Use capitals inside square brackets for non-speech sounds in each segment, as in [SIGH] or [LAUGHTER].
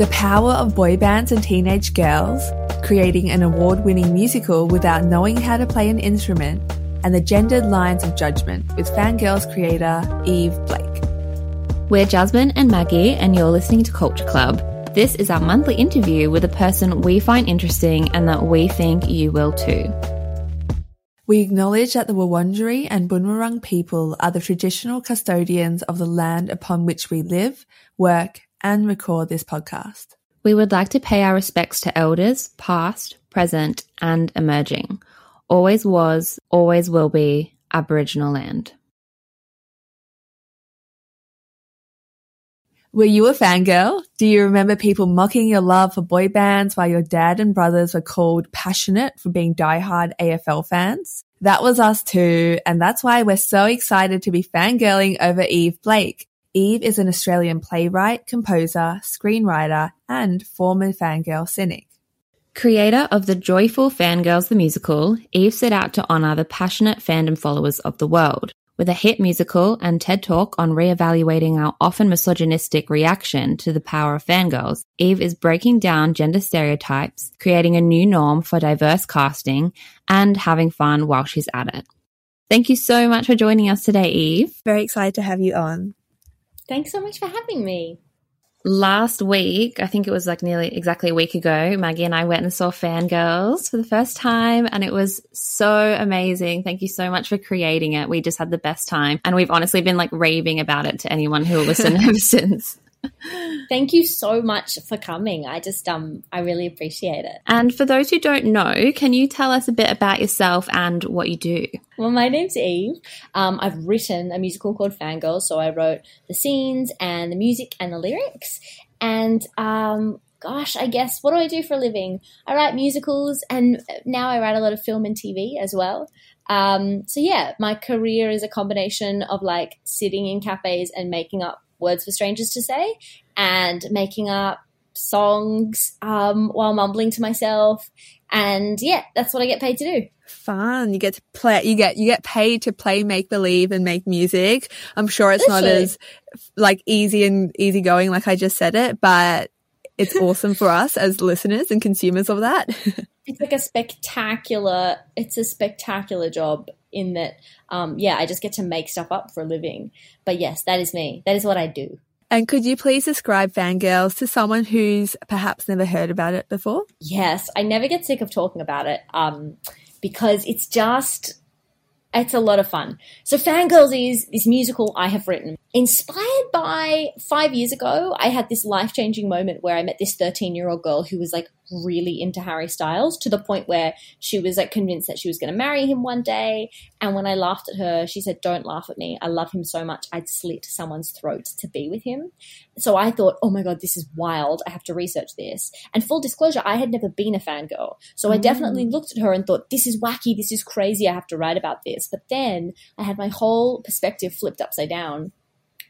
The power of boy bands and teenage girls, creating an award winning musical without knowing how to play an instrument, and the gendered lines of judgment with Fangirls creator Yve Blake. We're Jasmine and Maggie, and you're listening to Culture Club. This is our monthly interview with a person we find interesting and that we think you will too. We acknowledge that the Wurundjeri and Bunurong people are the traditional custodians of the land upon which we live, work, and record this podcast. We would like to pay our respects to elders, past, present, and emerging. Always was, always will be Aboriginal land. Were you a fangirl? Do you remember people mocking your love for boy bands while your dad and brothers were called passionate for being diehard AFL fans? That was us too, and that's why we're so excited to be fangirling over Yve Blake. Yve is an Australian playwright, composer, screenwriter, and former fangirl cynic. Creator of the joyful Fangirls the Musical, Yve set out to honour the passionate fandom followers of the world. With a hit musical and TED Talk on re-evaluating our often misogynistic reaction to the power of fangirls, Yve is breaking down gender stereotypes, creating a new norm for diverse casting, and having fun while she's at it. Thank you so much for joining us today, Yve. Very excited to have you on. Thanks so much for having me last week, I think it was like nearly exactly a week ago, Maggie and I went and saw Fangirls for the first time, and it was so amazing. Thank you so much for creating it. We just had the best time, and we've honestly been like raving about it to anyone who will listen [LAUGHS] ever since. Thank you so much for coming. I just um I really appreciate it. And for those who don't know, can you tell us a bit about yourself and what you do? Well, my name's Yve. Um, I've written a musical called Fangirl, so I wrote the scenes and the music and the lyrics. And um, gosh, I guess what do I do for a living? I write musicals, and now I write a lot of film and TV as well. Um, so yeah, my career is a combination of like sitting in cafes and making up words for strangers to say and making up songs um, while mumbling to myself. And yeah, that's what I get paid to do. Fun. You get to play, you get, you get paid to play make believe and make music. I'm sure it's Literally. not as like easy and easy going like I just said it, but it's awesome for us as listeners and consumers of that. [LAUGHS] it's like a spectacular, it's a spectacular job in that, um, yeah, I just get to make stuff up for a living. But yes, that is me. That is what I do. And could you please describe Fangirls to someone who's perhaps never heard about it before? Yes, I never get sick of talking about it um, because it's just, it's a lot of fun. So Fangirls is this musical I have written inspired by five years ago. I had this life changing moment where I met this 13 year old girl who was like really into Harry Styles to the point where she was like convinced that she was going to marry him one day. And when I laughed at her, she said, Don't laugh at me. I love him so much. I'd slit someone's throat to be with him. So I thought, Oh my God, this is wild. I have to research this. And full disclosure, I had never been a fangirl. So I definitely mm. looked at her and thought, This is wacky. This is crazy. I have to write about this. But then I had my whole perspective flipped upside down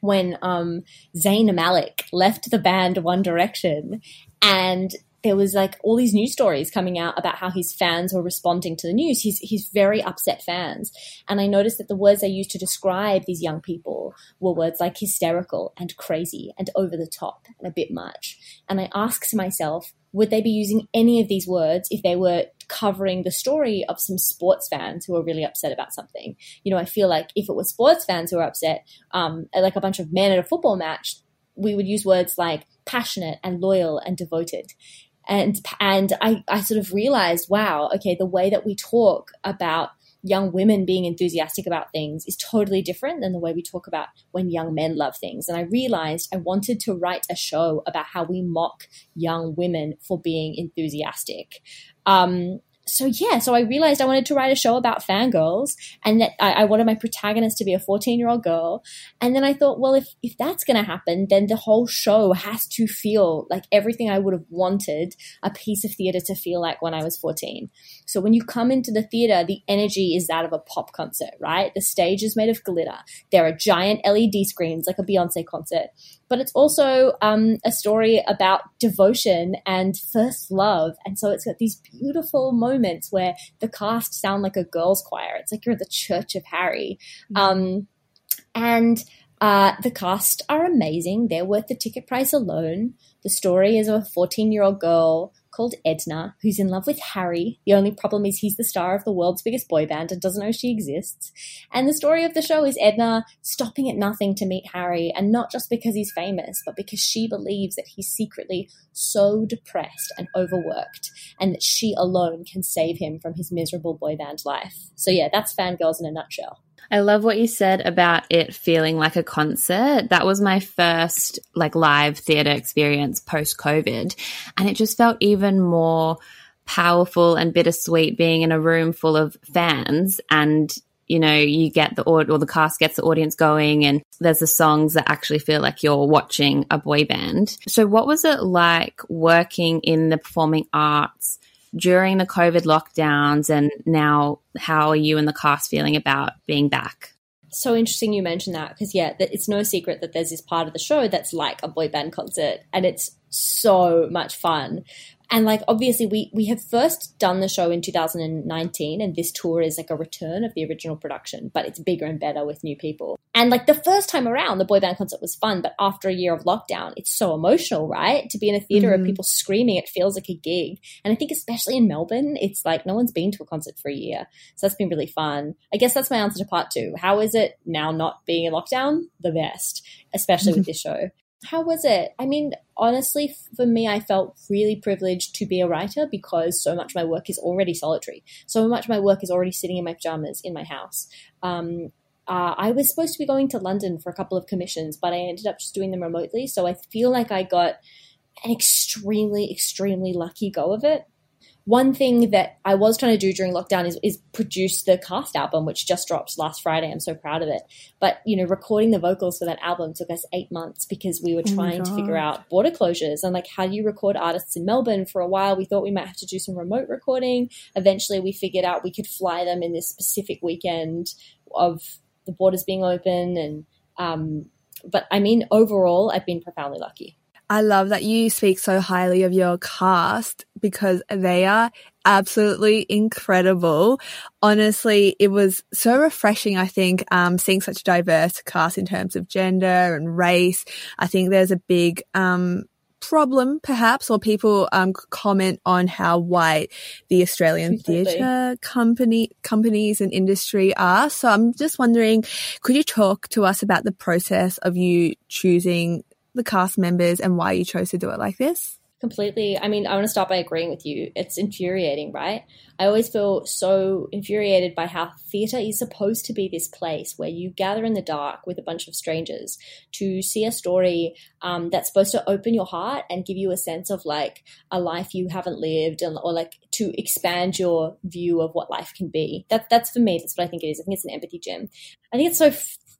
when um, Zayn Malik left the band One Direction and there was like all these news stories coming out about how his fans were responding to the news. He's he's very upset fans, and I noticed that the words they used to describe these young people were words like hysterical and crazy and over the top and a bit much. And I asked myself, would they be using any of these words if they were covering the story of some sports fans who are really upset about something? You know, I feel like if it was sports fans who are upset, um, like a bunch of men at a football match, we would use words like passionate and loyal and devoted and and I, I sort of realized wow okay the way that we talk about young women being enthusiastic about things is totally different than the way we talk about when young men love things. And i realized i wanted to write a show about how we mock young women for being enthusiastic. Um, so yeah, so I realized I wanted to write a show about fangirls and that I, I wanted my protagonist to be a 14 year old girl. And then I thought, well, if, if that's going to happen, then the whole show has to feel like everything I would have wanted a piece of theater to feel like when I was 14. So when you come into the theater, the energy is that of a pop concert, right? The stage is made of glitter. There are giant LED screens like a Beyonce concert but it's also um, a story about devotion and first love. And so it's got these beautiful moments where the cast sound like a girls' choir. It's like you're at the Church of Harry. Mm-hmm. Um, and Uh, the cast are amazing. They're worth the ticket price alone. The story is of a 14 year old girl called Edna, who's in love with Harry. The only problem is he's the star of the world's biggest boy band and doesn't know she exists. And the story of the show is Edna stopping at nothing to meet Harry, and not just because he's famous, but because she believes that he's secretly so depressed and overworked, and that she alone can save him from his miserable boy band life. So, yeah, that's Fangirls in a nutshell. I love what you said about it feeling like a concert. That was my first like live theater experience post COVID. And it just felt even more powerful and bittersweet being in a room full of fans and you know you get the or the cast gets the audience going and there's the songs that actually feel like you're watching a boy band so what was it like working in the performing arts during the COVID lockdowns and now how are you and the cast feeling about being back? So interesting you mentioned that because yeah, it's no secret that there's this part of the show that's like a boy band concert and it's so much fun and like obviously we we have first done the show in 2019 and this tour is like a return of the original production but it's bigger and better with new people. And like the first time around the boy band concert was fun but after a year of lockdown it's so emotional right? To be in a theater mm-hmm. of people screaming it feels like a gig. And i think especially in melbourne it's like no one's been to a concert for a year. So that's been really fun. I guess that's my answer to part two. How is it now not being in lockdown? The best especially [LAUGHS] with this show how was it? I mean, honestly, for me, I felt really privileged to be a writer because so much of my work is already solitary. So much of my work is already sitting in my pajamas in my house. Um, uh, I was supposed to be going to London for a couple of commissions, but I ended up just doing them remotely. So I feel like I got an extremely, extremely lucky go of it one thing that I was trying to do during lockdown is, is produce the cast album, which just dropped last Friday. I'm so proud of it. But, you know, recording the vocals for that album took us eight months because we were oh trying to figure out border closures and like how do you record artists in Melbourne for a while. We thought we might have to do some remote recording. Eventually we figured out we could fly them in this specific weekend of the borders being open and, um, but I mean, overall, I've been profoundly lucky. I love that you speak so highly of your cast because they are absolutely incredible. Honestly, it was so refreshing, I think, um, seeing such a diverse cast in terms of gender and race. I think there's a big, um, problem perhaps or people um, comment on how white the Australian theatre company companies and industry are so I'm just wondering could you talk to us about the process of you choosing the cast members and why you chose to do it like this? Completely. I mean, I want to start by agreeing with you. It's infuriating, right? I always feel so infuriated by how theatre is supposed to be this place where you gather in the dark with a bunch of strangers to see a story um, that's supposed to open your heart and give you a sense of like a life you haven't lived and, or like to expand your view of what life can be. That, that's for me, that's what I think it is. I think it's an empathy gym. I think it's so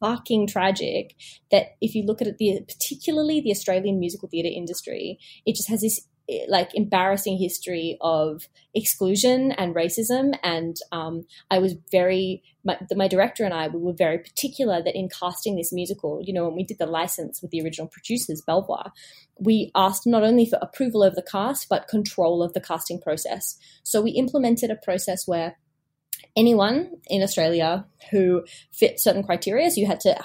fucking tragic that if you look at it, the particularly the Australian musical theatre industry, it just has this eh, like embarrassing history of exclusion and racism. And um, I was very, my, my, director and I, we were very particular that in casting this musical, you know, when we did the license with the original producers, Belvoir, we asked not only for approval of the cast, but control of the casting process. So we implemented a process where anyone in Australia who fit certain criteria. So you had to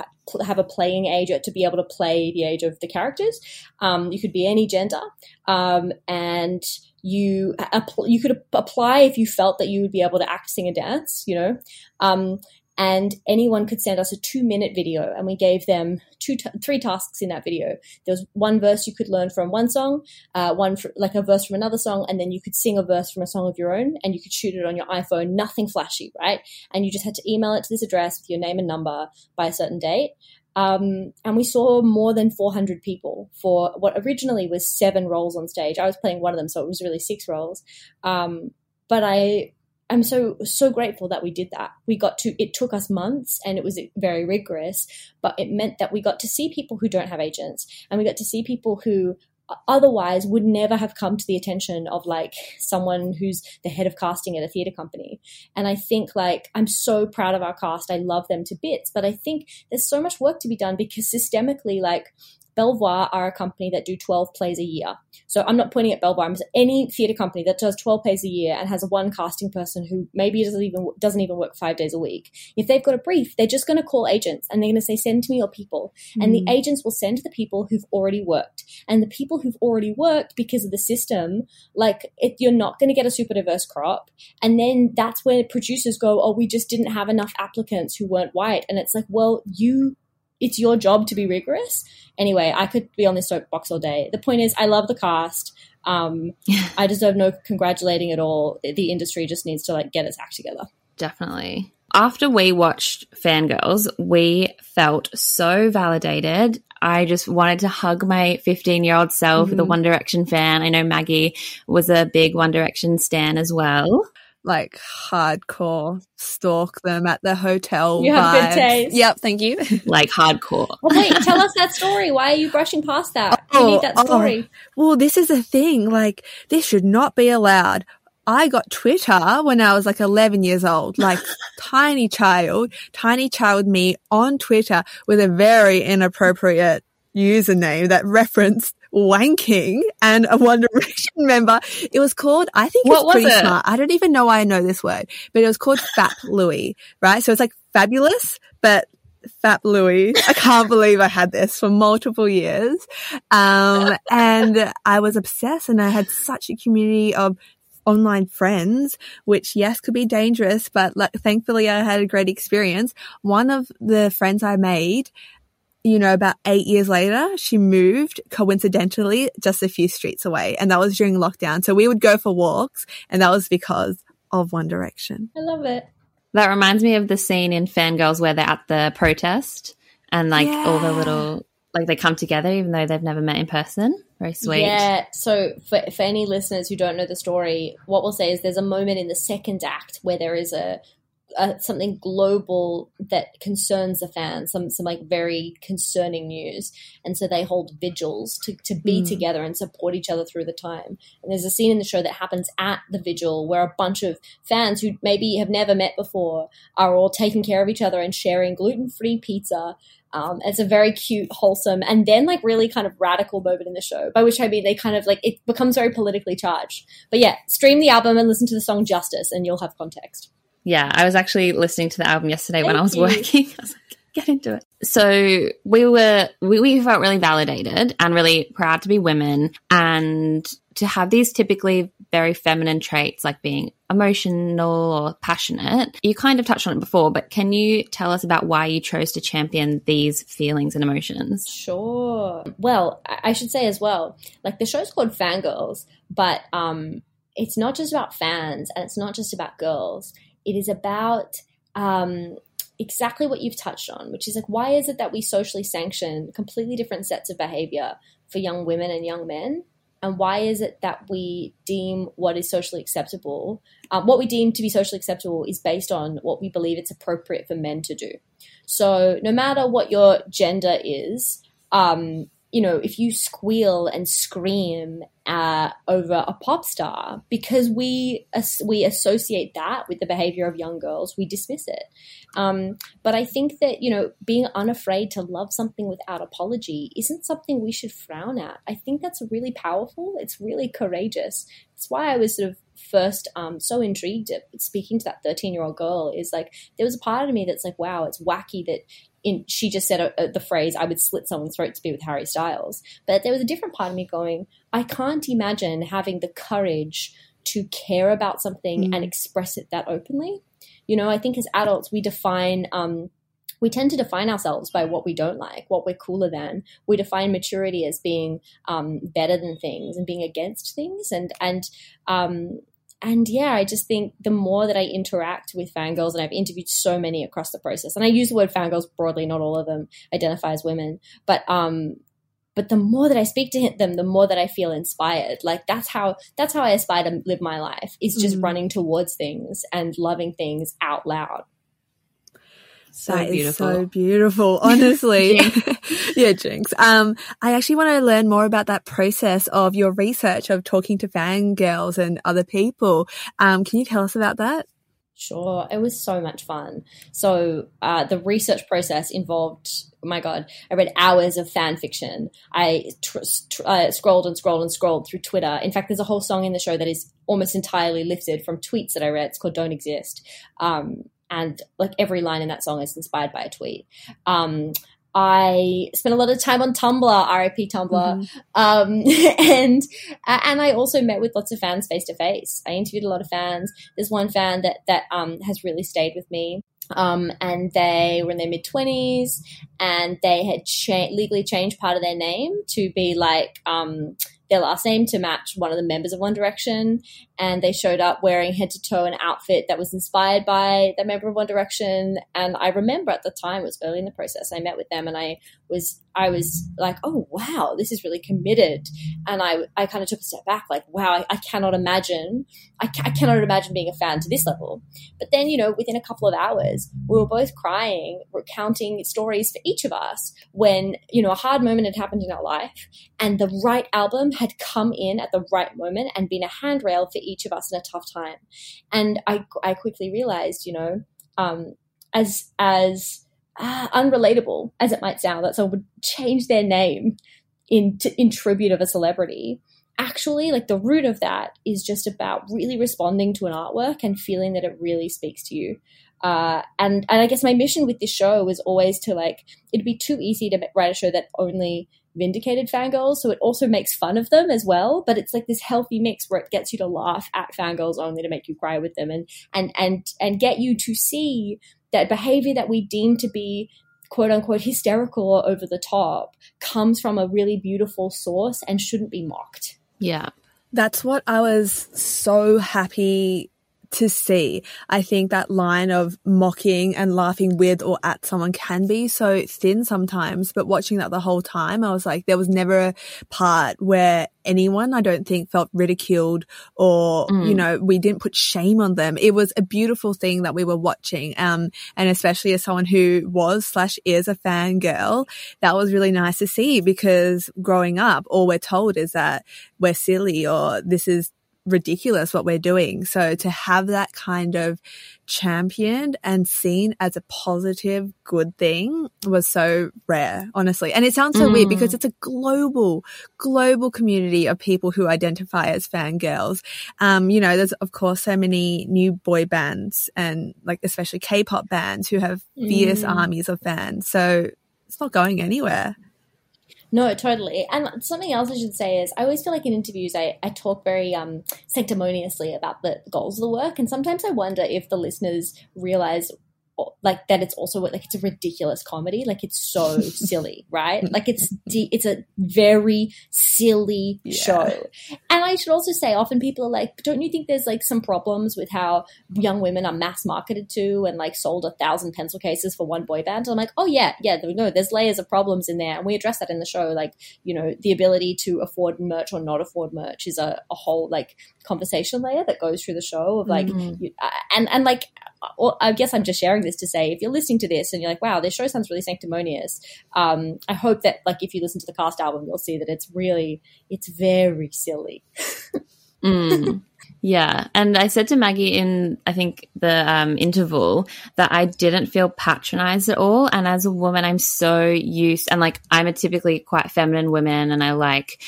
have a playing age to be able to play the age of the characters. Um, you could be any gender, um, and you you could apply if you felt that you would be able to act, sing, and dance. You know, um, and anyone could send us a two minute video and we gave them two t- three tasks in that video there was one verse you could learn from one song uh, one for, like a verse from another song and then you could sing a verse from a song of your own and you could shoot it on your iphone nothing flashy right and you just had to email it to this address with your name and number by a certain date um, and we saw more than 400 people for what originally was seven roles on stage. I was playing one of them, so it was really six roles. Um, but I I'm so so grateful that we did that. We got to it took us months and it was very rigorous, but it meant that we got to see people who don't have agents and we got to see people who otherwise would never have come to the attention of like someone who's the head of casting at a theater company. And I think like I'm so proud of our cast. I love them to bits, but I think there's so much work to be done because systemically like Belvoir are a company that do 12 plays a year. So I'm not pointing at Belvoir. I'm any theatre company that does 12 plays a year and has a one casting person who maybe doesn't even doesn't even work five days a week. If they've got a brief, they're just going to call agents and they're going to say, "Send to me your people," mm. and the mm. agents will send the people who've already worked. And the people who've already worked because of the system, like it, you're not going to get a super diverse crop. And then that's where producers go, "Oh, we just didn't have enough applicants who weren't white," and it's like, well, you it's your job to be rigorous. Anyway, I could be on this soapbox all day. The point is, I love the cast. Um, [LAUGHS] I deserve no congratulating at all. The industry just needs to like get its act together. Definitely. After we watched Fangirls, we felt so validated. I just wanted to hug my 15 year old self, mm-hmm. the One Direction fan. I know Maggie was a big One Direction stan as well like hardcore stalk them at the hotel. You have vibes. good taste. Yep, thank you. [LAUGHS] like hardcore. Well, wait, tell us that story. Why are you brushing past that? Oh, need that story. Oh. Well, this is a thing. Like, this should not be allowed. I got Twitter when I was like 11 years old, like [LAUGHS] tiny child, tiny child me on Twitter with a very inappropriate username that referenced wanking and a One Direction [LAUGHS] member. It was called, I think it's pretty it? smart. I don't even know why I know this word, but it was called Fap [LAUGHS] Louie, right? So it's like fabulous, but Fap Louie. I can't believe I had this for multiple years. Um, and I was obsessed and I had such a community of online friends, which yes, could be dangerous, but like, thankfully I had a great experience. One of the friends I made, you know, about eight years later, she moved coincidentally just a few streets away. And that was during lockdown. So we would go for walks and that was because of One Direction. I love it. That reminds me of the scene in Fangirls where they're at the protest and like yeah. all the little, like they come together even though they've never met in person. Very sweet. Yeah. So for, for any listeners who don't know the story, what we'll say is there's a moment in the second act where there is a uh, something global that concerns the fans, some some like very concerning news, and so they hold vigils to to be mm. together and support each other through the time. And there's a scene in the show that happens at the vigil where a bunch of fans who maybe have never met before are all taking care of each other and sharing gluten free pizza. Um, it's a very cute, wholesome, and then like really kind of radical moment in the show. By which I mean they kind of like it becomes very politically charged. But yeah, stream the album and listen to the song Justice, and you'll have context. Yeah, I was actually listening to the album yesterday Thank when I was you. working. [LAUGHS] I was like, get into it. So we were, we, we felt really validated and really proud to be women and to have these typically very feminine traits like being emotional or passionate. You kind of touched on it before, but can you tell us about why you chose to champion these feelings and emotions? Sure. Well, I should say as well, like the show's called Fangirls, but um, it's not just about fans and it's not just about girls. It is about um, exactly what you've touched on, which is like, why is it that we socially sanction completely different sets of behavior for young women and young men? And why is it that we deem what is socially acceptable, um, what we deem to be socially acceptable is based on what we believe it's appropriate for men to do? So, no matter what your gender is, um, you know, if you squeal and scream uh, over a pop star because we we associate that with the behavior of young girls, we dismiss it. Um, but I think that you know, being unafraid to love something without apology isn't something we should frown at. I think that's really powerful. It's really courageous. That's why I was sort of first um, so intrigued at speaking to that 13 year old girl is like there was a part of me that's like wow it's wacky that in, she just said uh, uh, the phrase, I would slit someone's throat to be with Harry Styles. But there was a different part of me going, I can't imagine having the courage to care about something mm. and express it that openly. You know, I think as adults, we define, um, we tend to define ourselves by what we don't like, what we're cooler than. We define maturity as being um, better than things and being against things. And, and, um, and yeah, I just think the more that I interact with fangirls, and I've interviewed so many across the process, and I use the word fangirls broadly, not all of them identify as women, but um, but the more that I speak to them, the more that I feel inspired. Like that's how that's how I aspire to live my life is just mm. running towards things and loving things out loud. So that beautiful. so beautiful, [LAUGHS] honestly. [LAUGHS] yeah, Jinx. Um, I actually want to learn more about that process of your research of talking to fangirls and other people. Um, can you tell us about that? Sure, it was so much fun. So uh, the research process involved, oh my god, I read hours of fan fiction. I tr- tr- uh, scrolled and scrolled and scrolled through Twitter. In fact, there's a whole song in the show that is almost entirely lifted from tweets that I read. It's called "Don't Exist," um, and like every line in that song is inspired by a tweet. Um, I spent a lot of time on Tumblr, RIP Tumblr, mm-hmm. um, [LAUGHS] and uh, and I also met with lots of fans face to face. I interviewed a lot of fans. There's one fan that that um, has really stayed with me. Um, and they were in their mid 20s and they had cha- legally changed part of their name to be like um, their last name to match one of the members of One Direction. And they showed up wearing head to toe an outfit that was inspired by that member of One Direction. And I remember at the time, it was early in the process, I met with them and I was I was like, oh wow, this is really committed. And I I kind of took a step back, like, wow, I, I cannot imagine, I, I, cannot imagine being a fan to this level. But then, you know, within a couple of hours, we were both crying, recounting stories for each of us when you know a hard moment had happened in our life, and the right album had come in at the right moment and been a handrail for each of us in a tough time. And I I quickly realized, you know, um, as as uh, unrelatable as it might sound that someone would change their name in t- in tribute of a celebrity. Actually like the root of that is just about really responding to an artwork and feeling that it really speaks to you. Uh, and and i guess my mission with this show was always to like it'd be too easy to write a show that only vindicated fangirls so it also makes fun of them as well but it's like this healthy mix where it gets you to laugh at fangirls only to make you cry with them and and and and get you to see that behavior that we deem to be quote unquote hysterical or over the top comes from a really beautiful source and shouldn't be mocked. Yeah. That's what I was so happy to see. I think that line of mocking and laughing with or at someone can be so thin sometimes, but watching that the whole time, I was like, there was never a part where anyone, I don't think, felt ridiculed or, mm. you know, we didn't put shame on them. It was a beautiful thing that we were watching. Um, and especially as someone who was slash is a fangirl, that was really nice to see because growing up, all we're told is that we're silly or this is ridiculous what we're doing. So to have that kind of championed and seen as a positive, good thing was so rare, honestly. And it sounds so mm. weird because it's a global, global community of people who identify as fangirls. Um, you know, there's of course so many new boy bands and like especially K-pop bands who have fierce mm. armies of fans. So it's not going anywhere. No, totally. And something else I should say is I always feel like in interviews I, I talk very um, sanctimoniously about the goals of the work. And sometimes I wonder if the listeners realize like that it's also like it's a ridiculous comedy. Like it's so [LAUGHS] silly right? Like it's it's a very silly yeah. show. And i should also say often people are like don't you think there's like some problems with how young women are mass marketed to and like sold a thousand pencil cases for one boy band? And i'm like oh yeah yeah no there's layers of problems in there. And we address that in the show like you know the ability to afford merch or not afford merch is a, a whole like conversation layer that goes through the show of like mm. you, uh, and and like well, I guess I'm just sharing this to say if you're listening to this and you're like, wow, this show sounds really sanctimonious. Um, I hope that like if you listen to the cast album, you'll see that it's really, it's very silly. mm. Yeah. And I said to Maggie in, I think, the um, interval that I didn't feel patronized at all. And as a woman, I'm so used, and like, I'm a typically quite feminine woman and I like,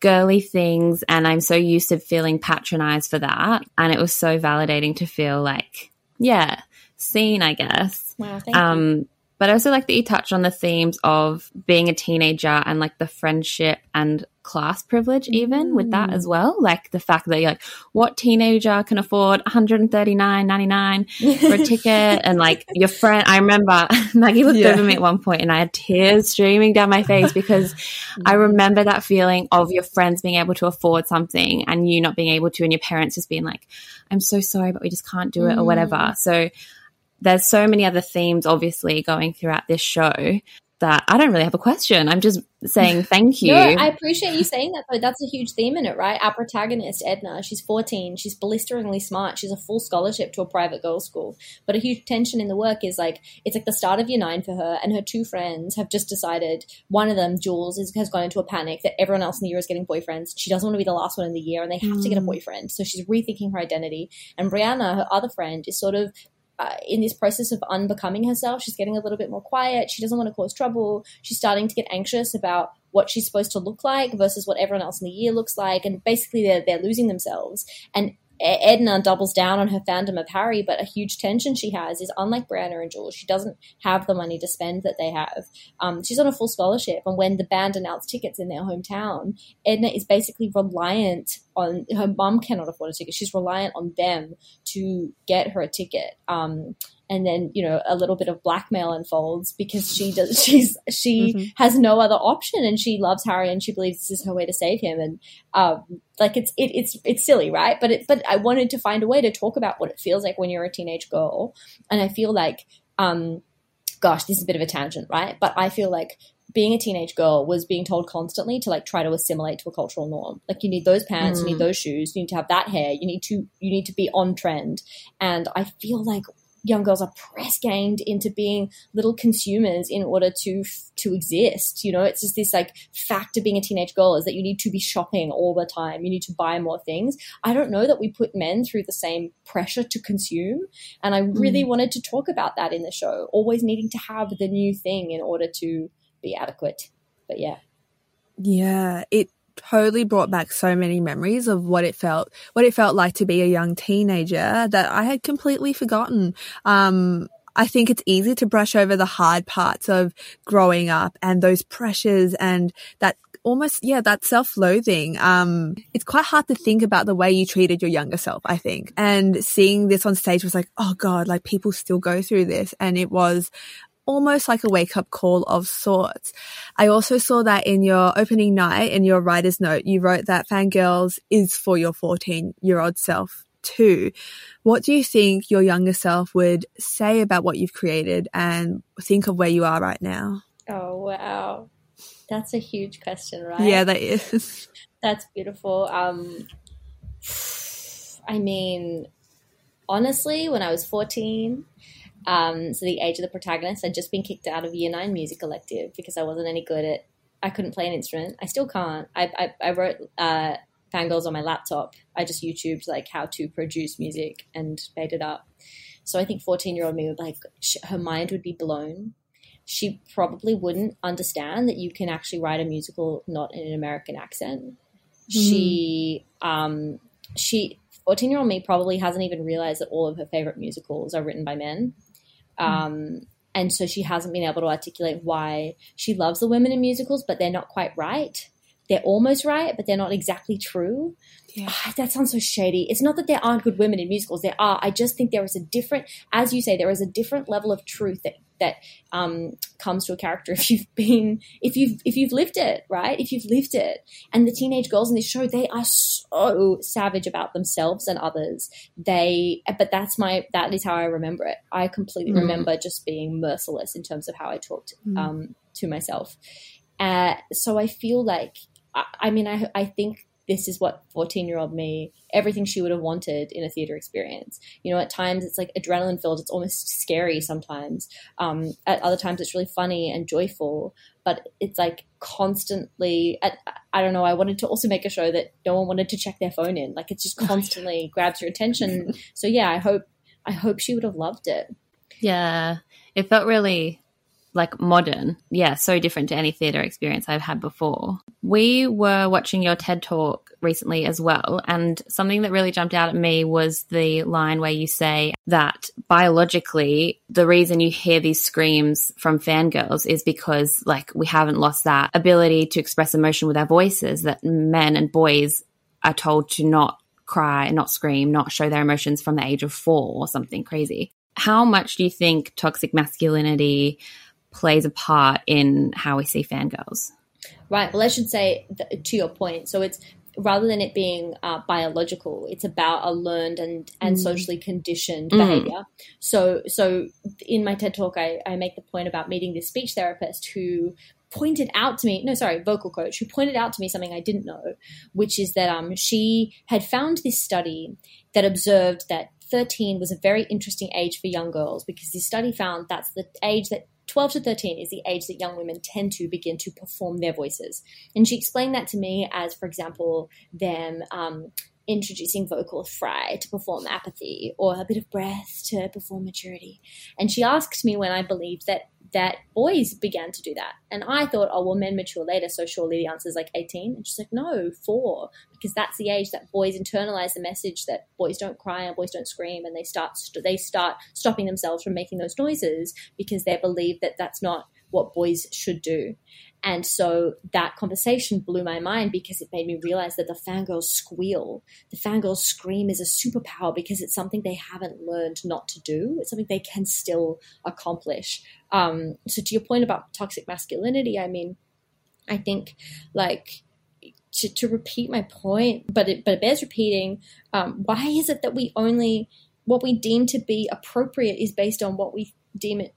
girly things and I'm so used to feeling patronized for that. And it was so validating to feel like yeah, seen, I guess. Wow, um, you. But I also like that you touched on the themes of being a teenager and like the friendship and class privilege, even mm. with that as well. Like the fact that you're like, what teenager can afford 139.99 for a ticket? and like [LAUGHS] your friend, I remember [LAUGHS] Maggie looked yeah. over me at one point and I had tears streaming down my face because I remember that feeling of your friends being able to afford something and you not being able to, and your parents just being like, I'm so sorry, but we just can't do it mm. or whatever. So there's so many other themes, obviously, going throughout this show that I don't really have a question. I'm just saying [LAUGHS] thank you. no, I appreciate you saying that though. That's a huge theme in it, right? Our protagonist, Edna, she's 14. She's blisteringly smart. She's a full scholarship to a private girls' school. But a huge tension in the work is like, it's like the start of year nine for her, and her two friends have just decided, one of them, Jules, is, has gone into a panic that everyone else in the year is getting boyfriends. She doesn't want to be the last one in the year, and they have mm. to get a mm. boyfriend. So she's rethinking her identity. And Brianna, her other friend, is sort of uh, in this process of unbecoming herself. She's getting a little bit more quiet. She doesn't want to cause trouble. She's starting to get anxious about what she's supposed to look like versus what everyone else in the year looks like. And basically, they're, they're losing themselves. And Edna doubles down on her fandom of Harry, but a huge tension she has is unlike Brianna and Jules, she doesn't have the money to spend that they have. Um, she's on a full scholarship, and when the band announced tickets in their hometown, Edna is basically reliant on her mum cannot afford a ticket. She's reliant on them to get her a ticket. Um, and then you know a little bit of blackmail unfolds because she does [LAUGHS] she's she mm-hmm. has no other option and she loves Harry and she believes this is her way to save him and um, like it's it, it's it's silly right but it but I wanted to find a way to talk about what it feels like when you're a teenage girl and I feel like um gosh this is a bit of a tangent right but I feel like being a teenage girl was being told constantly to like try to assimilate to a cultural norm. Like you need those pants, mm. you need mm. those shoes, you need to have that hair, you need to you need to be on trend. And I feel like young girls are press ganged into being little consumers in order to to exist. You know, it's just this like fact of being a teenage girl is that you need to be shopping all the time. You need to buy more things. I don't know that we put men through the same pressure to consume, and I really mm. wanted to talk about that in the show. Always needing to have the new thing in order to be adequate. But yeah. Yeah, it totally brought back so many memories of what it felt what it felt like to be a young teenager that I had completely forgotten. Um, I think it's easy to brush over the hard parts of growing up and those pressures and that almost yeah that self-loathing. Um it's quite hard to think about the way you treated your younger self i think. And seeing this on stage was like oh god like people still go through this. And it was almost like a wake up call of sorts. I also saw that in your opening night in your writer's note, you wrote that Fangirls is for your 14 year old self too. What do you think your younger self would say about what you've created and think of where you are right now? Oh, wow. That's a huge question, right? Yeah, that is. [LAUGHS] That's beautiful. Um, I mean, honestly, when I was 14, um, so the age of the protagonist, I'd just been kicked out of year nine music elective because I wasn't any good at. I couldn't play an instrument. I still can't. I I, I wrote uh, fangirls on my laptop. I just YouTubed like how to produce music and made it up. So I think fourteen year old me would like her mind would be blown. She probably wouldn't understand that you can actually write a musical not in an American accent. Mm. She um she 14 year old me probably hasn't even realized that all of her favorite musicals are written by men. Hmm. Um, and so she hasn't been able to articulate why she loves the women in musicals, but they're not quite right. They're almost right, but they're not exactly true. Yeah. Oh, that sounds so shady. It's not that there aren't good women in musicals. There are. I just think there is a different, as you say, there is a different level of truth that that um, comes to a character [LAUGHS] if you've been if you've if you've lived it right? If you've lived it. And the teenage girls in this show they are so savage about themselves and others. They but that's my that is how i remember it. I completely mm. remember just being merciless in terms of how i talked mm. um, to myself. Uh, so i feel like I, I mean I, I think this is what 14 year old me everything she would have wanted in a theater experience. You know at times it's like adrenaline filled. It's almost scary sometimes. Um, at other times it's really funny and joyful but it's like constantly at, i don't know i wanted to also make a show that no one wanted to check their phone in. Like it just constantly grabs your attention. [LAUGHS] So yeah i hope i hope she would have loved it. Yeah. It felt really like modern. Yeah, so different to any theatre experience I've had before. We were watching your TED talk recently as well, and something that really jumped out at me was the line where you say that biologically, the reason you hear these screams from fangirls is because, like, we haven't lost that ability to express emotion with our voices, that men and boys are told to not cry, not scream, not show their emotions from the age of four or something crazy. How much do you think toxic masculinity plays a part in how we see fangirls. Right. Well, I should say th- to your point. So it's rather than it being uh, biological, it's about a learned and, and Mm. socially conditioned Mm. behavior. So, so in my TED talk, I, I make the point about meeting this speech therapist who pointed out to me, no, sorry, vocal coach, who pointed out to me something I didn't know, which is that um, she had found this study that observed that 13 was a very interesting age for young girls because this study found that's the age that 12 to 13 is the age that young women tend to begin to perform their voices. And she explained that to me as, for example, them um, introducing vocal fry to perform apathy or a bit of breath to perform maturity. And she asked me when I believed that that boys began to do that. And I thought, oh, well, men mature later, so surely the answer is like 18. And she's like, no, four, because that's the age that boys internalize the message that boys don't cry and boys don't scream, and they start they start stopping themselves from making those noises because they believe that that's not what boys should do. And so that conversation blew my mind because it made me realize that the fangirls squeal, the fangirls scream is a superpower because it's something they haven't learned not to do. It's something they can still accomplish. Um, so to your point about toxic masculinity, I mean, I think like to, to repeat my point, but it, but it bears repeating. Um, why is it that we only what we deem to be appropriate is based on what we deem it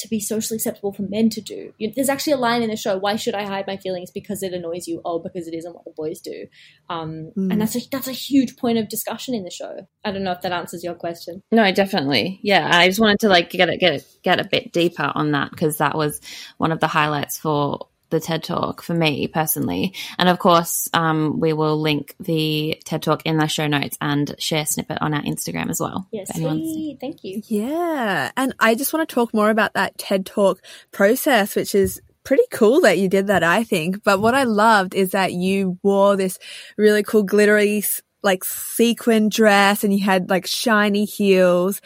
to be socially acceptable for men to do. You there's actually a line in the show, why should I hide my feelings because it annoys you? Oh, because it isn't what the boys do. Um, Mm. And that's a, that's a huge point of discussion in the show. I don't know if that answers your question. No, definitely. Yeah, I just wanted to like get it, get it, get a bit deeper on that because that was one of the highlights for the TED Talk for me personally. And of course, um, we will link the TED Talk in the show notes and share a snippet on our Instagram as well. Yes, if. Thank you. Yeah. And I just want to talk more about that TED Talk process, which is pretty cool that you did that, I think. But what I loved is that you wore this really cool glittery, like sequin dress and you had like shiny heels.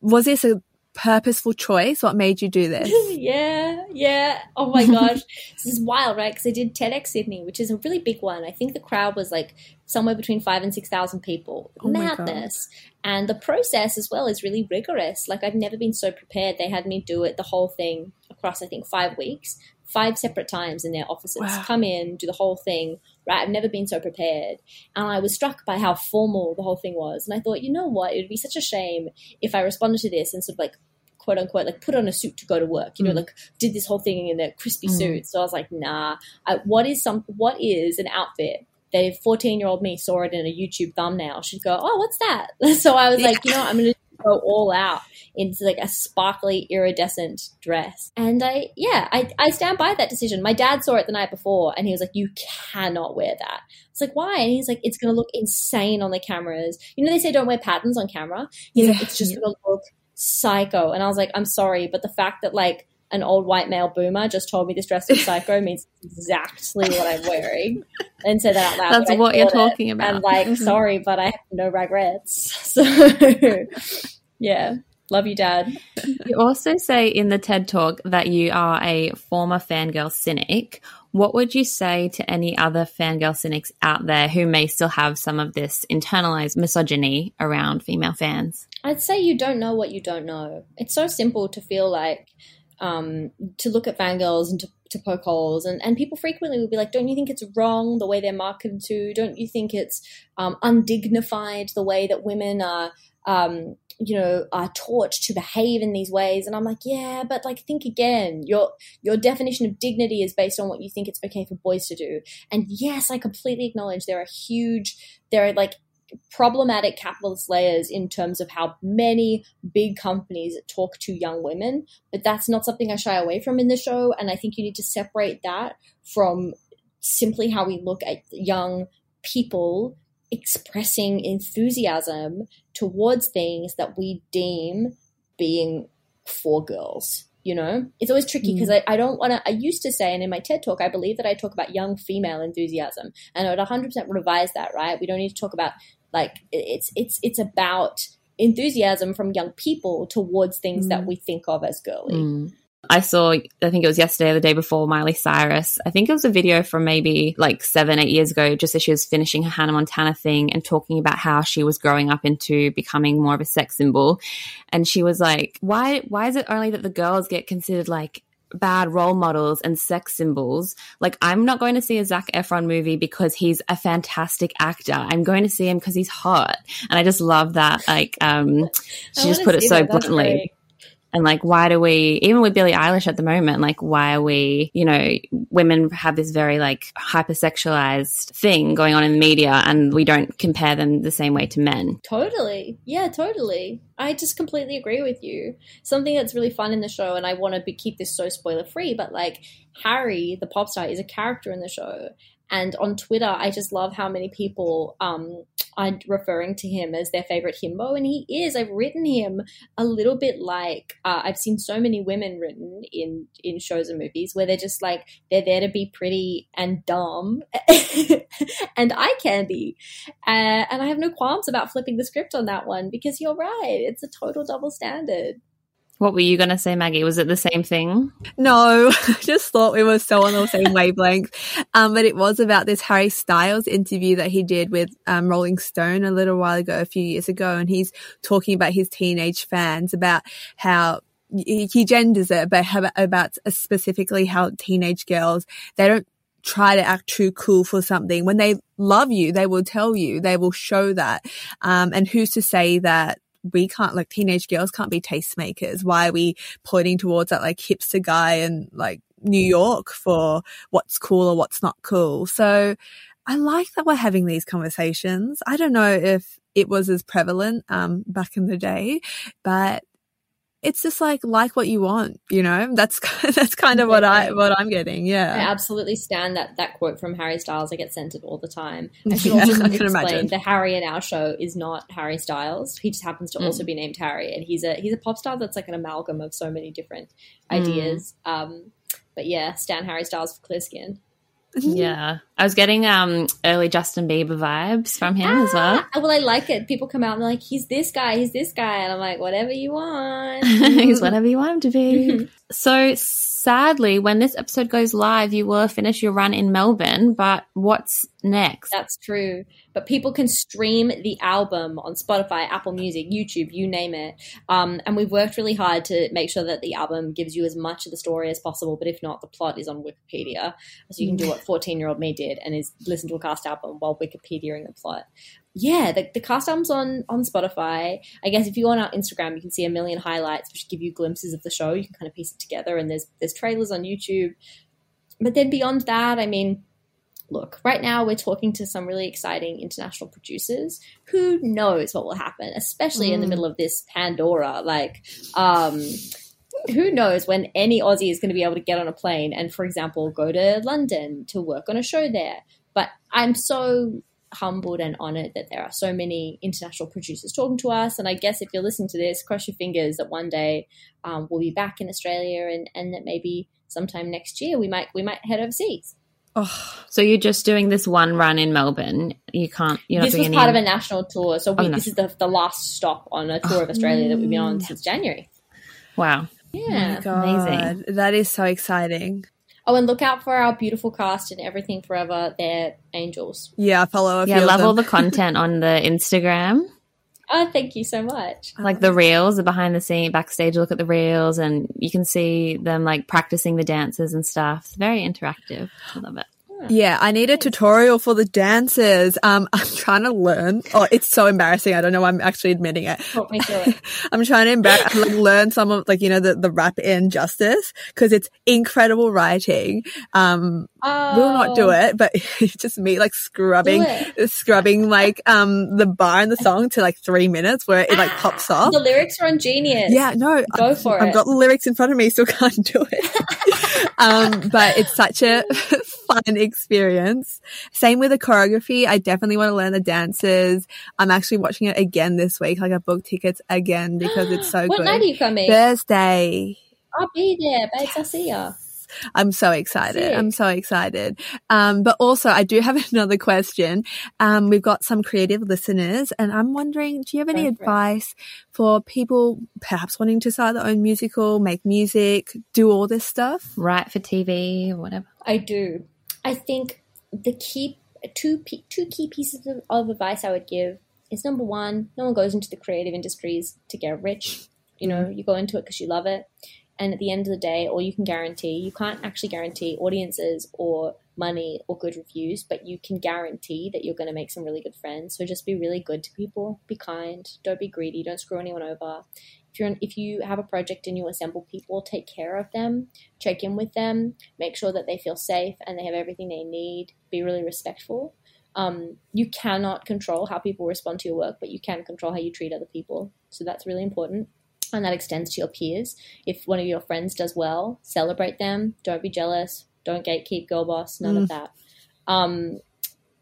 Was this a purposeful choice? What made you do [LAUGHS] this? yeah, yeah. Oh my gosh, this is wild, right? Because I did TEDx Sydney, which is a really big one. I think the crowd was like somewhere between five and six thousand people. Oh. Madness, and the process as well is really rigorous. Like I've never been so prepared. They had me do it the whole thing across, I think, five weeks, five separate times in their offices. Wow. Come in, do the whole thing. Right, I've never been so prepared, and I was struck by how formal the whole thing was. And I thought, you know what, it would be such a shame if I responded to this and sort of like quote unquote like put on a suit to go to work you know Mm. like did this whole thing in a crispy Mm. suit so i was like nah I, what is some what is an outfit that if 14 year old me saw it in a youtube thumbnail she'd go oh what's that [LAUGHS] so i was like you know i'm gonna go all out into like a sparkly iridescent dress. And i yeah I, I stand by that decision. My dad saw it the night before and he was like you cannot wear that. It's like why? And he's like it's gonna look insane on the cameras. You know they say don't wear patterns on camera. He's like Yeah. it's just gonna look psycho. And I was like, I'm sorry, but the fact that like an old white male boomer just told me this dress was psycho [LAUGHS] means exactly what I'm wearing and said that out loud. That's what you're thought it. talking about. And like, Mhm. sorry, but I have no regrets. [LAUGHS] So yeah. Love you, Dad. You also say in the TED Talk that you are a former fangirl cynic. What would you say to any other fangirl cynics out there who may still have some of this internalized misogyny around female fans? I'd say you don't know what you don't know. It's so simple to feel like um, to look at fangirls and to, to poke holes, and, and people frequently will be like, "Don't you think it's wrong the way they're marketed to? Don't you think it's um, undignified the way that women are?" Um, you know, are taught to behave in these ways, and I'm like, yeah, but like, think again. Your your definition of dignity is based on what you think it's okay for boys to do. And yes, I completely acknowledge there are huge, there are like problematic capitalist layers in terms of how many big companies talk to young women, but that's not something I shy away from in the show. And I think you need to separate that from simply how we look at young people expressing enthusiasm towards things that we deem being for girls. You know, it's always tricky because I, I don't want to. I used to say, and in my TED talk, I believe that I talk about young female enthusiasm, and I would 100% revise that. Right? We don't need to talk about like it's it's it's about enthusiasm from young people towards things that Mm. we think of as girly. I saw, I think it was yesterday or the day before, Miley Cyrus. I think it was a video from maybe like seven, eight years ago, just as she was finishing her Hannah Montana thing and talking about how she was growing up into becoming more of a sex symbol. And she was like, why, why is it only that the girls get considered like bad role models and sex symbols. Like, I'm not going to see a Zac Efron movie because he's a fantastic actor. I'm going to see him because he's hot. And I just love that. Like, um, she just put it so bluntly. And like, why do we, even with Billie Eilish at the moment, like, why are we, you know, women have this very like hypersexualized thing going on in the media and we don't compare them the same way to men? Totally. Yeah, totally. I just completely agree with you. Something that's really fun in the show, and I want to be, keep this so spoiler free, but like, Harry, the pop star, is a character in the show. And on Twitter, I just love how many people um, are referring to him as their favorite himbo, and he is. I've written him a little bit like uh, I've seen so many women written in in shows and movies where they're just like they're there to be pretty and dumb [LAUGHS] and eye candy, uh, and I have no qualms about flipping the script on that one because you're right. It's a total double standard. What were you going to say, Maggie? Was it the same thing? No, [LAUGHS] I just thought we were so on the same wavelength. Um, but it was about this Harry Styles interview that he did with um, Rolling Stone a little while ago, a few years ago. And he's talking about his teenage fans, about how he genders it, but about specifically how teenage girls, they don't try to act too cool for something. When they love you, they will tell you, they will show that. Um, and who's to say that we can't like teenage girls can't be tastemakers. Why are we pointing towards that like hipster guy in like New York for what's cool or what's not cool? So I like that we're having these conversations. I don't know if it was as prevalent um, back in the day, but it's just like like what you want, you know. That's [LAUGHS] that's kind of what I what I'm getting. Yeah, I absolutely stand that that quote from Harry Styles. I get sent it all the time. [LAUGHS] I should yeah, also I explain the Harry in our show is not Harry Styles. He just happens to mm. also be named Harry, and he's a he's a pop star that's like an amalgam of so many different mm. ideas. Um, but yeah, Stan Harry Styles for clear skin. Yeah. I was getting um early Justin Bieber vibes from him ah, as well. Well, I like it. People come out and they're like, he's this guy, he's this guy. And I'm like, whatever you want. [LAUGHS] he's whatever you want him to be. so sadly, when this episode goes live, you will finish your run in Melbourne, but what's next? That's true. But people can stream the album on Spotify, Apple Music, YouTube, you name it. Um, and we've worked really hard to make sure that the album gives you as much of the story as possible. But if not, the plot is on Wikipedia. So you can do what 14 year old me did and is listen to a cast album while Wikipediaing the plot yeah, the, the cast album's on on Spotify. I guess if you go on our Instagram, you can see a million highlights, which give you glimpses of the show. You can kind of piece it together, and there's there's trailers on YouTube. But then beyond that, I mean, look, right now we're talking to some really exciting international producers. Who knows what will happen, especially mm. in the mm. middle of this Pandora? Like, um, who knows when any Aussie is going to be able to get on a plane and, for example, go to London to work on a show there. But I'm so humbled and honored that there are so many international producers talking to us. And I guess if you're listening to this, cross your fingers that one day um, we'll be back in Australia and, and that maybe sometime next year we might we might head overseas. Oh, so you're just doing this one run in Melbourne? You can't. You're this was part of a national tour, so we, oh, this is the, the last stop on a tour of oh, Australia that we've been on since January. Wow! Yeah, oh amazing. That is so exciting. Oh, and look out for our beautiful cast and everything forever. They're angels. Yeah, follow. yeah, love all the [LAUGHS] content on the Instagram. Oh, thank you so much. Like the reels, the behind the scene, backstage look at the reels, and you can see them like practicing the dances and stuff. It's very interactive. I love it. Yeah, I need a tutorial for the dancers. Um, [LAUGHS] I'm trying to learn. Oh, it's so embarrassing. I don't know. I'm actually admitting it. Talk me through it. [LAUGHS] I'm trying to embarrass, [LAUGHS] like, learn some of, like, you know, the, the rap in justice because it's incredible writing. Um, oh. will not do oh. it, but it's just me like scrubbing, scrubbing like, um, the bar in the song to like three minutes where it like pops off. The lyrics are on Genius. Yeah, no. Go I've, for I've it. I've got the lyrics in front of me, still can't do it. um, but it's such a fun experience. Same with the choreography. I definitely want to learn the dances. I'm actually watching it again this week. Like I booked tickets again because it's [GASPS] so what good. What night are you coming? Thursday. I'll be there, babes. I'll see ya. I'm so excited. Sick. I'm so excited. Um, but also I do [LAUGHS] have another question. Um, we've got some creative listeners and I'm wondering, do you have any Go advice for people perhaps wanting to start their own musical, make music, do all this stuff? Write for TV or whatever. I do. I think the key two two key pieces of, of advice I would give is number one, no one goes into the creative industries to get rich. You know, you go into it because you love it. And at the end of the day, all you can guarantee, you can't actually guarantee audiences or money or good reviews, but you can guarantee that you're going to make some really good friends. So just be really good to people, be kind, don't be greedy, don't screw anyone over. If you're if you have a project and you assemble people, take care of them, check in with them, make sure that they feel safe and they have everything they need. Be really respectful. Um, you cannot control how people respond to your work, but you can control how you treat other people. So that's really important. And that extends to your peers. If one of your friends does well, celebrate them. Don't be jealous. Don't gatekeep, girl boss. None of that. Um,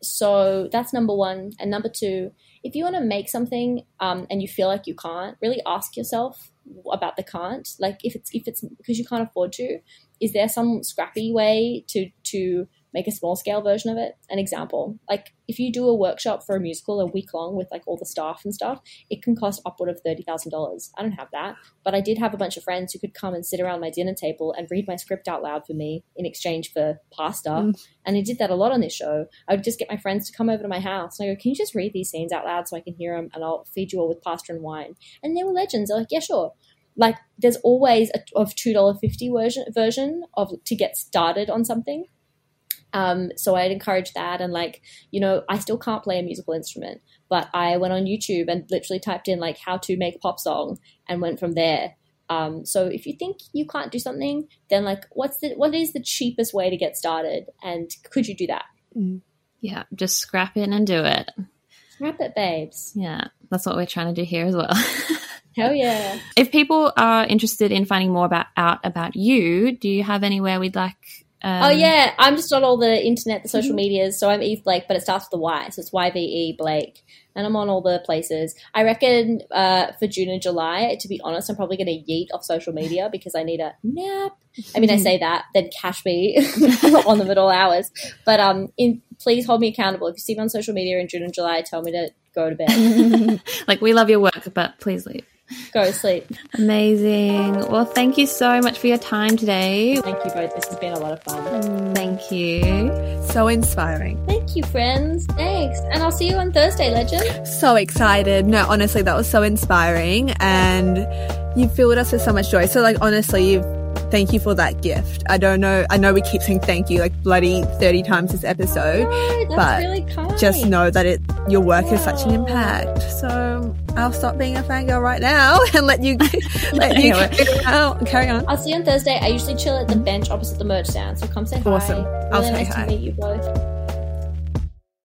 so that's number one. And number two, if you want to make something um, and you feel like you can't, really ask yourself about the can't. Like if it's if it's because you can't afford to, is there some scrappy way to to make a small scale version of it? An example, like if you do a workshop for a musical a week long with like all the staff and stuff, it can cost upward of thirty thousand dollars. I don't have that, but I did have a bunch of friends who could come and sit around my dinner table and read my script out loud for me in exchange for pasta. Mm. And I did that a lot on this show. I would just get my friends to come over to my house and I go, "Can you just read these scenes out loud so I can hear them, and I'll feed you all with pasta and wine." And they were legends. They're like, "Yeah, sure." Like, there's always a of two dollar fifty version version of to get started on something. Um, so I'd encourage that. And like, you know, I still can't play a musical instrument, but I went on YouTube and literally typed in like how to make a pop song and went from there. Um, so if you think you can't do something, then like, what's the what is the cheapest way to get started, and could you do that? Yeah, just scrap in and do it. Scrap it, babes. Yeah, that's what we're trying to do here as well. [LAUGHS] Hell yeah. if people are interested in finding more about out about you, do you have anywhere we'd like? Um, oh yeah, I'm just on all the internet, the social medias. So I'm Yve Blake, but it starts with a Y, so it's Y V E Blake, and I'm on all the places. I reckon uh, for June and July, to be honest, I'm probably going to yeet off social media because I need a nap. I mean, I say that, then cash me [LAUGHS] on the middle hours. But um, in, please hold me accountable. If you see me on social media in June and July, tell me to go to bed, [LAUGHS] like we love your work, but please leave. Go to sleep. Amazing. Well, thank you so much for your time today. Thank you both. This has been a lot of fun. Mm, thank you. So inspiring. Thank you, friends. Thanks, and I'll see you on Thursday, legend. So excited. No, honestly, that was so inspiring and you filled us with so much joy. So like honestly, you've thank you for that gift. I don't know I know we keep saying thank you like bloody 30 times this episode. Oh, But really. Just know that it your work has such an impact. So I'll stop being a fangirl right now [LAUGHS] and let you [LAUGHS] let you Anyway. carry on. I'll see you on Thursday. I usually chill at the bench opposite the merch stand, so come say hi. Awesome. Really I'll say nice hi. to meet you both.